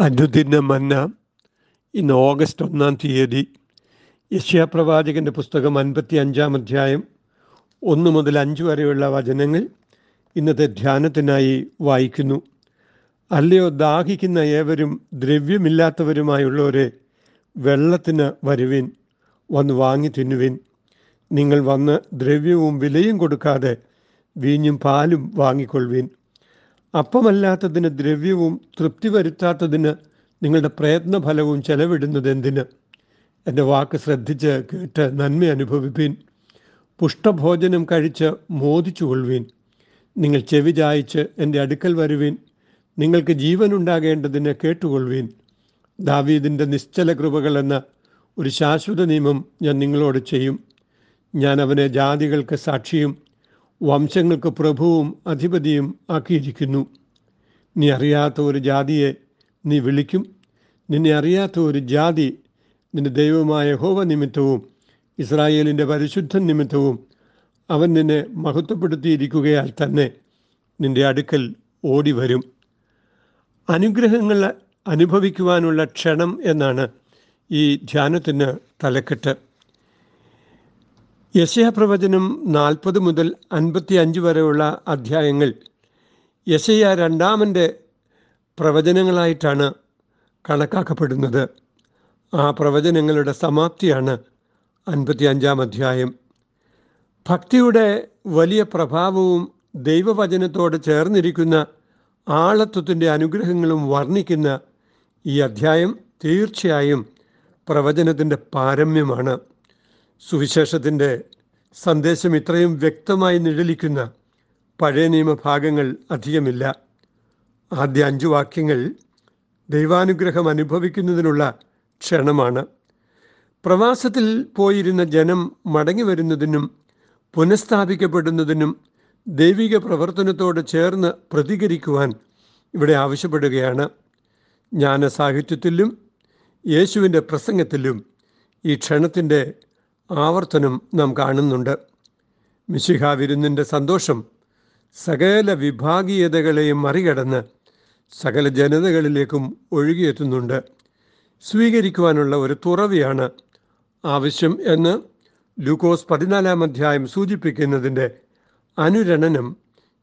അനുദിന മന്ന. ഇന്ന് ഓഗസ്റ്റ് ഒന്നാം തീയതി യശ്യാപ്രവാചകന്റെ പുസ്തകം അൻപത്തി അഞ്ചാം അധ്യായം ഒന്ന് മുതൽ അഞ്ച് വരെയുള്ള വചനങ്ങൾ ഇന്നത്തെ ധ്യാനത്തിനായി വായിക്കുന്നു. അല്ലയോ ദാഹിക്കുന്ന ഏവരും ദ്രവ്യമില്ലാത്തവരുമായുള്ളവരെ വെള്ളത്തിന് വരുവിൻ വന്ന് വാങ്ങി തിന്നുവിൻ. നിങ്ങൾ വന്ന് ദ്രവ്യവും വിലയും കൊടുക്കാതെ വീഞ്ഞും പാലും വാങ്ങിക്കൊള്ളുവിൻ. അപ്പമല്ലാത്തതിന് ദ്രവ്യവും തൃപ്തി വരുത്താത്തതിന് നിങ്ങളുടെ പ്രയത്നഫലവും ചെലവിടുന്നത് എന്തിന്? എന്റെ വാക്ക് ശ്രദ്ധിച്ച് കേട്ട് നന്മ അനുഭവിപ്പീൻ. പുഷ്ടഭോജനം കഴിച്ച് മോദിച്ചു കൊള്ളുവിൻ നിങ്ങൾ ചെവി ചായച്ച് എന്റെ അടുക്കൽ വരുവീൻ. നിങ്ങൾക്ക് ജീവനുണ്ടാകേണ്ടതിന് കേട്ടുകൊള്ളുവീൻ. ദാവീദിന്റെ നിശ്ചല കൃപകൾ എന്ന ഒരു ശാശ്വത നിയമം ഞാൻ നിങ്ങളോട് ചെയ്യും. ഞാൻ അവനെ ജാതികൾക്ക് സാക്ഷിയും വംശങ്ങൾക്ക് പ്രഭുവും അധിപതിയും ആക്കിയിരിക്കുന്നു. നീ അറിയാത്ത ഒരു ജാതിയെ നീ വിളിക്കും. നിന്നെ അറിയാത്ത ഒരു ജാതി നിന്റെ ദൈവമായ ഹോവ നിമിത്തവും ഇസ്രായേലിന്റെ പരിശുദ്ധ നിമിത്തവും അവൻ നിന്നെ മഹത്വപ്പെടുത്തിയിരിക്കുകയാൽ തന്നെ നിന്റെ അടുക്കൽ ഓടി വരും അനുഗ്രഹങ്ങൾ അനുഭവിക്കുവാനുള്ള ക്ഷണം എന്നാണ് ഈ ധ്യാനത്തിന് തലക്കെട്ട്. യശയപ്രവചനം നാൽപ്പത് മുതൽ അൻപത്തി അഞ്ച് വരെയുള്ള അധ്യായങ്ങൾ. യശയ രണ്ടാമന്റെ പ്രവചനങ്ങളായിട്ടാണ് കണക്കാക്കപ്പെടുന്നത്. ആ പ്രവചനങ്ങളുടെ സമാപ്തിയാണ് അൻപത്തി അഞ്ചാം അധ്യായം. ഭക്തിയുടെ വലിയ പ്രഭാവവും ദൈവവചനത്തോട് ചേർന്നിരിക്കുന്ന ആളത്വത്തിന്റെ അനുഗ്രഹങ്ങളും വർണിക്കുന്ന ഈ അധ്യായം തീർച്ചയായും പ്രവചനത്തിന്റെ പാരമ്യമാണ്. സുവിശേഷത്തിന്റെ സന്ദേശം ഇത്രയും വ്യക്തമായി നിഴലിക്കുന്ന പഴയ നിയമഭാഗങ്ങൾ അധികമില്ല. ആദ്യ അഞ്ച് വാക്യങ്ങൾ ദൈവാനുഗ്രഹം അനുഭവിക്കുന്നതിനുള്ള ക്ഷണമാണ്. പ്രവാസത്തിൽ പോയിരുന്ന ജനം മടങ്ങി വരുന്നതിനും പുനഃസ്ഥാപിക്കപ്പെടുന്നതിനും ദൈവിക പ്രവർത്തനത്തോട് ചേർന്ന് പ്രതികരിക്കുവാൻ ഇവിടെ ആവശ്യപ്പെടുകയാണ്. ജ്ഞാന സാഹിത്യത്തിലും യേശുവിന്റെ പ്രസംഗത്തിലും ഈ ക്ഷണത്തിന്റെ ആവർത്തനം നാം കാണുന്നുണ്ട്. മിശിഹ വിരുന്നിന്റെ സന്തോഷം സകല വിഭാഗീയതകളെയും മറികടന്ന് സകല ജനതകളിലേക്കും ഒഴുകിയെത്തുന്നുണ്ട്. സ്വീകരിക്കുവാനുള്ള ഒരു തുറവിയാണ് ആവശ്യം എന്ന് ലൂക്കോസ് പതിനാലാം അധ്യായം സൂചിപ്പിക്കുന്നതിന്റെ അനുരണനം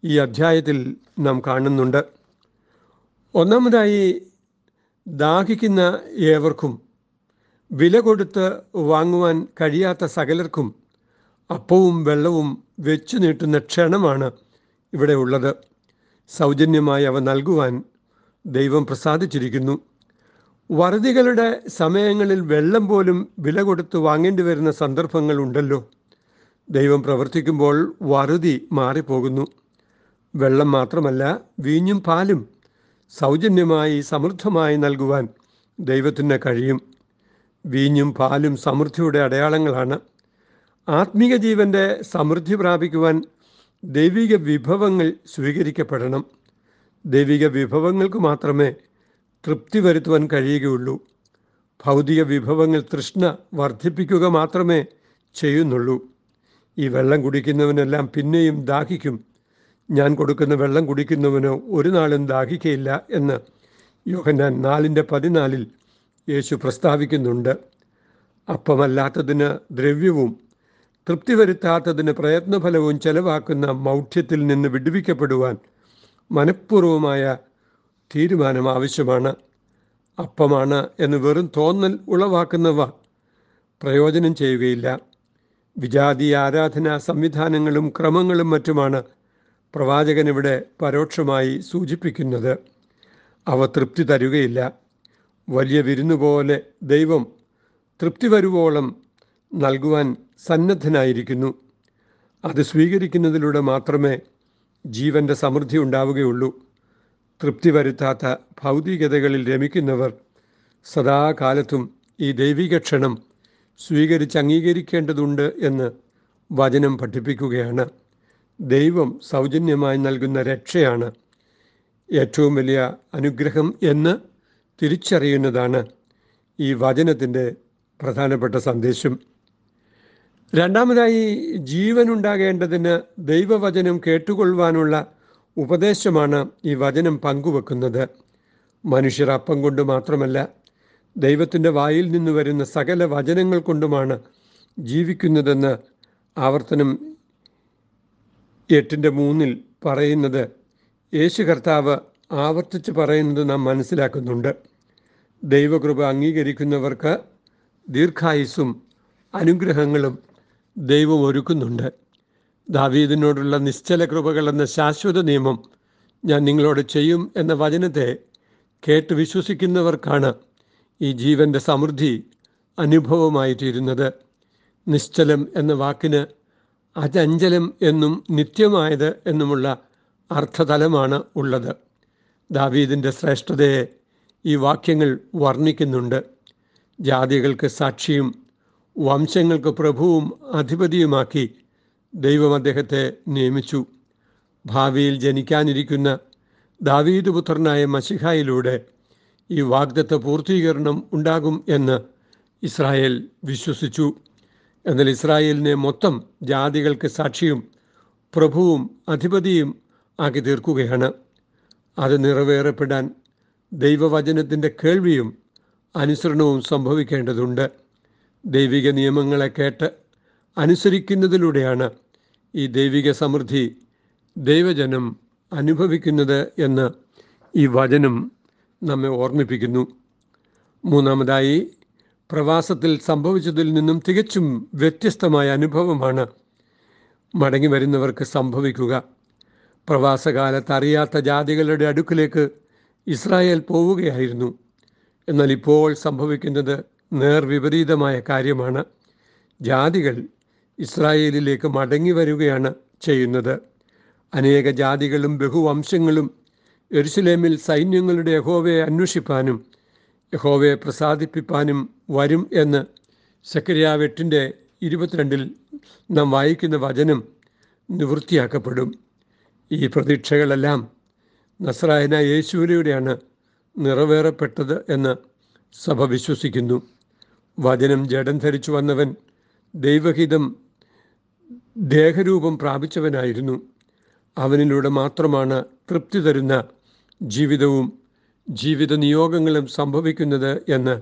ഈ അധ്യായത്തിൽ നാം കാണുന്നുണ്ട്. ഒന്നാമതായി ദാഹിക്കുന്ന ഏവർക്കും വില കൊടുത്ത് വാങ്ങുവാൻ കഴിയാത്ത സകലർക്കും അപ്പവും വെള്ളവും വെച്ചു നീട്ടുന്ന ക്ഷണമാണ് ഇവിടെ ഉള്ളത്. സൗജന്യമായി അവ നൽകുവാൻ ദൈവം പ്രസാദിച്ചിരിക്കുന്നു. വറുതികളുടെ സമയങ്ങളിൽ വെള്ളം പോലും വില കൊടുത്ത് വാങ്ങേണ്ടി വരുന്ന സന്ദർഭങ്ങളുണ്ടല്ലോ ദൈവം പ്രവർത്തിക്കുമ്പോൾ വറുതി മാറിപ്പോകുന്നു. വെള്ളം മാത്രമല്ല വീഞ്ഞും പാലും സൗജന്യമായി സമൃദ്ധമായി നൽകുവാൻ ദൈവത്തിന് കഴിയും. വീഞ്ഞും പാലും സമൃദ്ധിയുടെ അടയാളങ്ങളാണ്. ആത്മീക ജീവന്റെ സമൃദ്ധി പ്രാപിക്കുവാൻ ദൈവിക വിഭവങ്ങൾ സ്വീകരിക്കപ്പെടണം. ദൈവിക വിഭവങ്ങൾക്ക് മാത്രമേ തൃപ്തി വരുത്തുവാൻ കഴിയുകയുള്ളൂ. ഭൗതിക വിഭവങ്ങൾ തൃഷ്ണ വർദ്ധിപ്പിക്കുക മാത്രമേ ചെയ്യുന്നുള്ളൂ. ഈ വെള്ളം കുടിക്കുന്നവനെല്ലാം പിന്നെയും ദാഹിക്കും. ഞാൻ കൊടുക്കുന്ന വെള്ളം കുടിക്കുന്നവനോ ഒരു നാളും ദാഹിക്കയില്ല എന്ന് യോഹന്നാൻ നാലിന്റെ പതിനാലിൽ യേശു പ്രസ്താവിക്കുന്നുണ്ട്. അപ്പമല്ലാത്തതിന് ദ്രവ്യവും തൃപ്തി വരുത്താത്തതിന് പ്രയത്നഫലവും ചെലവാക്കുന്ന മൗഢ്യത്തിൽ നിന്ന് വിടുവിക്കപ്പെടുവാൻ മനഃപൂർവമായ തീരുമാനം ആവശ്യമാണ്. അപ്പമാണ് എന്ന് വെറും തോന്നൽ ഉളവാക്കുന്നവ പ്രയോജനം ചെയ്യുകയില്ല. വിജാതി ആരാധനാ സംവിധാനങ്ങളും ക്രമങ്ങളും മറ്റുമാണ് പ്രവാചകനിവിടെ പരോക്ഷമായി സൂചിപ്പിക്കുന്നത്. അവ തൃപ്തി തരുകയില്ല. വലിയ വിരുന്നു പോലെ ദൈവം തൃപ്തി വരുവോളം നൽകുവാൻ സന്നദ്ധനായിരിക്കുന്നു. അത് സ്വീകരിക്കുന്നതിലൂടെ മാത്രമേ ജീവന്റെ സമൃദ്ധി ഉണ്ടാവുകയുള്ളൂ. തൃപ്തി വരുത്താത്ത ഭൗതികതകളിൽ രമിക്കുന്നവർ സദാകാലത്തും ഈ ദൈവിക ക്ഷണം സ്വീകരിച്ച് അംഗീകരിക്കേണ്ടതുണ്ട് എന്ന് വചനം പഠിപ്പിക്കുകയാണ്. ദൈവം സൗജന്യമായി നൽകുന്ന രക്ഷയാണ് ഏറ്റവും വലിയ അനുഗ്രഹം എന്ന് തിരിച്ചറിയുന്നതാണ് ഈ വചനത്തിന്റെ പ്രധാനപ്പെട്ട സന്ദേശം. രണ്ടാമതായി ജീവനുണ്ടാകേണ്ടതിന് ദൈവവചനം കേട്ടുകൊള്ളുവാനുള്ള ഉപദേശമാണ് ഈ വചനം പങ്കുവെക്കുന്നത്. മനുഷ്യർ അപ്പം കൊണ്ട് മാത്രമല്ല ദൈവത്തിന്റെ വായിൽ നിന്ന് വരുന്ന സകല വചനങ്ങൾ കൊണ്ടുമാണ് ജീവിക്കുന്നതെന്ന് ആവർത്തനം എട്ടിന്റെ മൂന്നിൽ പറയുന്നത്. യേശു കർത്താവ് ആവർത്തിച്ച് പറയുന്നത് നാം മനസ്സിലാക്കുന്നുണ്ട്. ദൈവകൃപ അംഗീകരിക്കുന്നവർക്ക് ദീർഘായുസ്സും അനുഗ്രഹങ്ങളും ദൈവം ഒരുക്കുന്നുണ്ട്. ദാവീദിനോടുള്ള നിശ്ചല കൃപകൾ എന്ന ശാശ്വത നിയമം ഞാൻ നിങ്ങളോട് ചെയ്യും എന്ന വചനത്തെ കേട്ട് വിശ്വസിക്കുന്നവർക്കാണ് ഈ ജീവന്റെ സമൃദ്ധി അനുഭവമായി തീരുന്നത്. നിശ്ചലം എന്ന വാക്കിന് അചഞ്ചലം എന്നും നിത്യമായത് എന്നുമുള്ള അർത്ഥതലമാണ് ഉള്ളത്. ദാവീദിന്റെ ശ്രേഷ്ഠതയെ ഈ വാക്യങ്ങൾ വർണിക്കുന്നുണ്ട്. ജാതികൾക്ക് സാക്ഷിയും വംശങ്ങൾക്ക് പ്രഭുവും അധിപതിയുമാക്കി ദൈവം അദ്ദേഹത്തെ നിയമിച്ചു. ഭാവിയിൽ ജനിക്കാനിരിക്കുന്ന ദാവീദ് പുത്രനായ മഷിഹായിലൂടെ ഈ വാഗ്ദത്ത പൂർത്തീകരണം ഉണ്ടാകും എന്ന് ഇസ്രായേൽ വിശ്വസിച്ചു. എന്നാൽ ഇസ്രായേലിനെ മൊത്തം ജാതികൾക്ക് സാക്ഷിയും പ്രഭുവും അധിപതിയും ആക്കി തീർക്കുകയാണ്. അത് നിറവേറപ്പെടാൻ ദൈവവചനത്തിന്റെ കേൾവിയും അനുസരണവും സംഭവിക്കേണ്ടതുണ്ട്. ദൈവിക നിയമങ്ങളെ കേട്ട് അനുസരിക്കുന്നതിലൂടെയാണ് ഈ ദൈവിക സമൃദ്ധി ദൈവജനം അനുഭവിക്കുന്നത് എന്ന് ഈ വചനം നമ്മെ ഓർമ്മിപ്പിക്കുന്നു. മൂന്നാമതായി പ്രവാസത്തിൽ സംഭവിച്ചതിൽ നിന്നും തികച്ചും വ്യത്യസ്തമായ അനുഭവമാണ് മടങ്ങി വരുന്നവർക്ക് സംഭവിക്കുക. പ്രവാസകാലത്ത് അറിയാത്ത ജാതികളുടെ അടുക്കിലേക്ക് ഇസ്രായേൽ പോവുകയായിരുന്നു. എന്നാൽ ഇപ്പോൾ സംഭവിക്കുന്നത് നേർവിപരീതമായ കാര്യമാണ്. ജാതികൾ ഇസ്രായേലിലേക്ക് മടങ്ങി വരികയാണ് ചെയ്യുന്നത്. അനേക ജാതികളും ബഹുവംശങ്ങളും എരുസലേമിൽ സൈന്യങ്ങളുടെ യഹോവയെ അന്വേഷിപ്പാനും യഹോവയെ പ്രസാദിപ്പിപ്പാനും വരും എന്ന് സെക്രിയാവെട്ടിന്റെ ഇരുപത്തിരണ്ടിൽ നാം വായിക്കുന്ന വചനം നിവൃത്തിയാക്കപ്പെടും. ഈ പ്രതീക്ഷകളെല്ലാം നസ്രായന യേശുവിലൂടെയാണ് നിറവേറപ്പെട്ടത് എന്ന് സഭ വിശ്വസിക്കുന്നു. വചനം ജഡം ധരിച്ചു വന്നവൻ ദൈവഹിതം ദേഹരൂപം പ്രാപിച്ചവനായിരുന്നു. അവനിലൂടെ മാത്രമാണ് തൃപ്തി തരുന്ന ജീവിതവും ജീവിത നിയോഗങ്ങളും സംഭവിക്കുന്നത് എന്ന്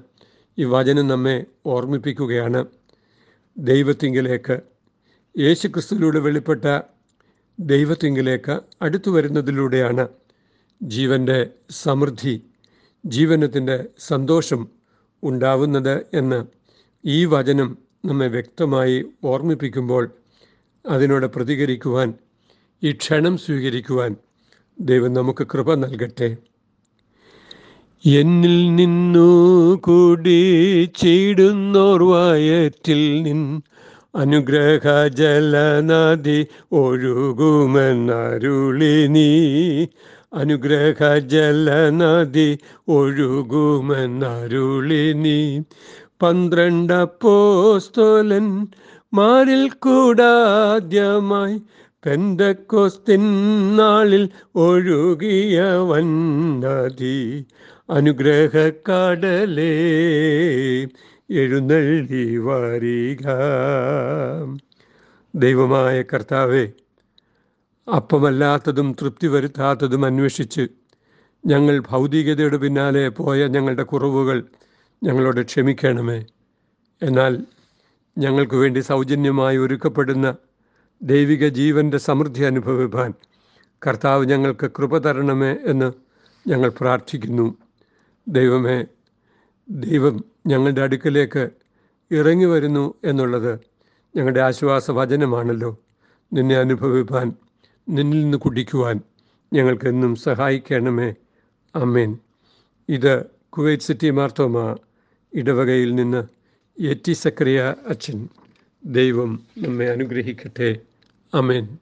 ഈ വചനം നമ്മെ ഓർമ്മിപ്പിക്കുകയാണ്. ദൈവത്തിങ്കിലേക്ക് യേശുക്രിസ്തുവിലൂടെ വെളിപ്പെട്ട ദൈവത്തിങ്കിലേക്ക് അടുത്തു വരുന്നതിലൂടെയാണ് ജീവന്റെ സമൃദ്ധി ജീവനത്തിന്റെ സന്തോഷം ഉണ്ടാവുന്നത് എന്ന് ഈ വചനം നമ്മെ വ്യക്തമായി ഓർമ്മിപ്പിക്കുമ്പോൾ അതിനോട് പ്രതികരിക്കുവാൻ ഈ ക്ഷണം സ്വീകരിക്കുവാൻ ദൈവം നമുക്ക് കൃപ നൽകട്ടെ. എന്നിൽ നിന്നു കൂടി ചീടുന്നോർവായറ്റിൽ നിൻ അനുഗ്രഹ ജലനദി ഒഴുകുമെന്നരുളി നീ. അനുഗ്രഹ ജലനദി ഒഴുകുമെന്നരുളി നീ പന്ത്രണ്ടപ്പോസ്തോലൻ മാരിൽ കൂടാദ്യമായി പെന്തക്കോസ്തിൻ നാളിൽ ഒഴുകിയ വന്നതി. അനുഗ്രഹക്കടലേ എഴുന്നള്ളി വരിക. ദൈവമായ കർത്താവെ അപ്പമല്ലാത്തതും തൃപ്തി വരുത്താത്തതും അന്വേഷിച്ച് ഞങ്ങൾ ഭൗതികതയുടെ പിന്നാലെ പോയ ഞങ്ങളുടെ കുറവുകൾ ഞങ്ങളോട് ക്ഷമിക്കണമേ. എന്നാൽ ഞങ്ങൾക്ക് വേണ്ടി സൗജന്യമായി ഒരുക്കപ്പെടുന്ന ദൈവിക ജീവന്റെ സമൃദ്ധി അനുഭവിപ്പാൻ കർത്താവ് ഞങ്ങൾക്ക് കൃപ തരണമേ എന്ന് ഞങ്ങൾ പ്രാർത്ഥിക്കുന്നു. ദൈവമേ ദൈവം ഞങ്ങളുടെ അടുക്കലേക്ക് ഇറങ്ങി വരുന്നു എന്നുള്ളത് ഞങ്ങളുടെ ആശ്വാസ വചനമാണല്ലോ നിന്നെ അനുഭവിപ്പാൻ നിന്നിൽ നിന്ന് കുടിക്കുവാൻ ഞങ്ങൾക്ക് എന്നും സഹായിക്കണമേ. അമ്മേൻ ഇത് കുവൈറ്റ് സിറ്റി മാർത്തോമ ഇടവകയിൽ നിന്ന് എ ടി സക്രിയ അച്ഛൻ. ദൈവം നമ്മെ അനുഗ്രഹിക്കട്ടെ. അമേൻ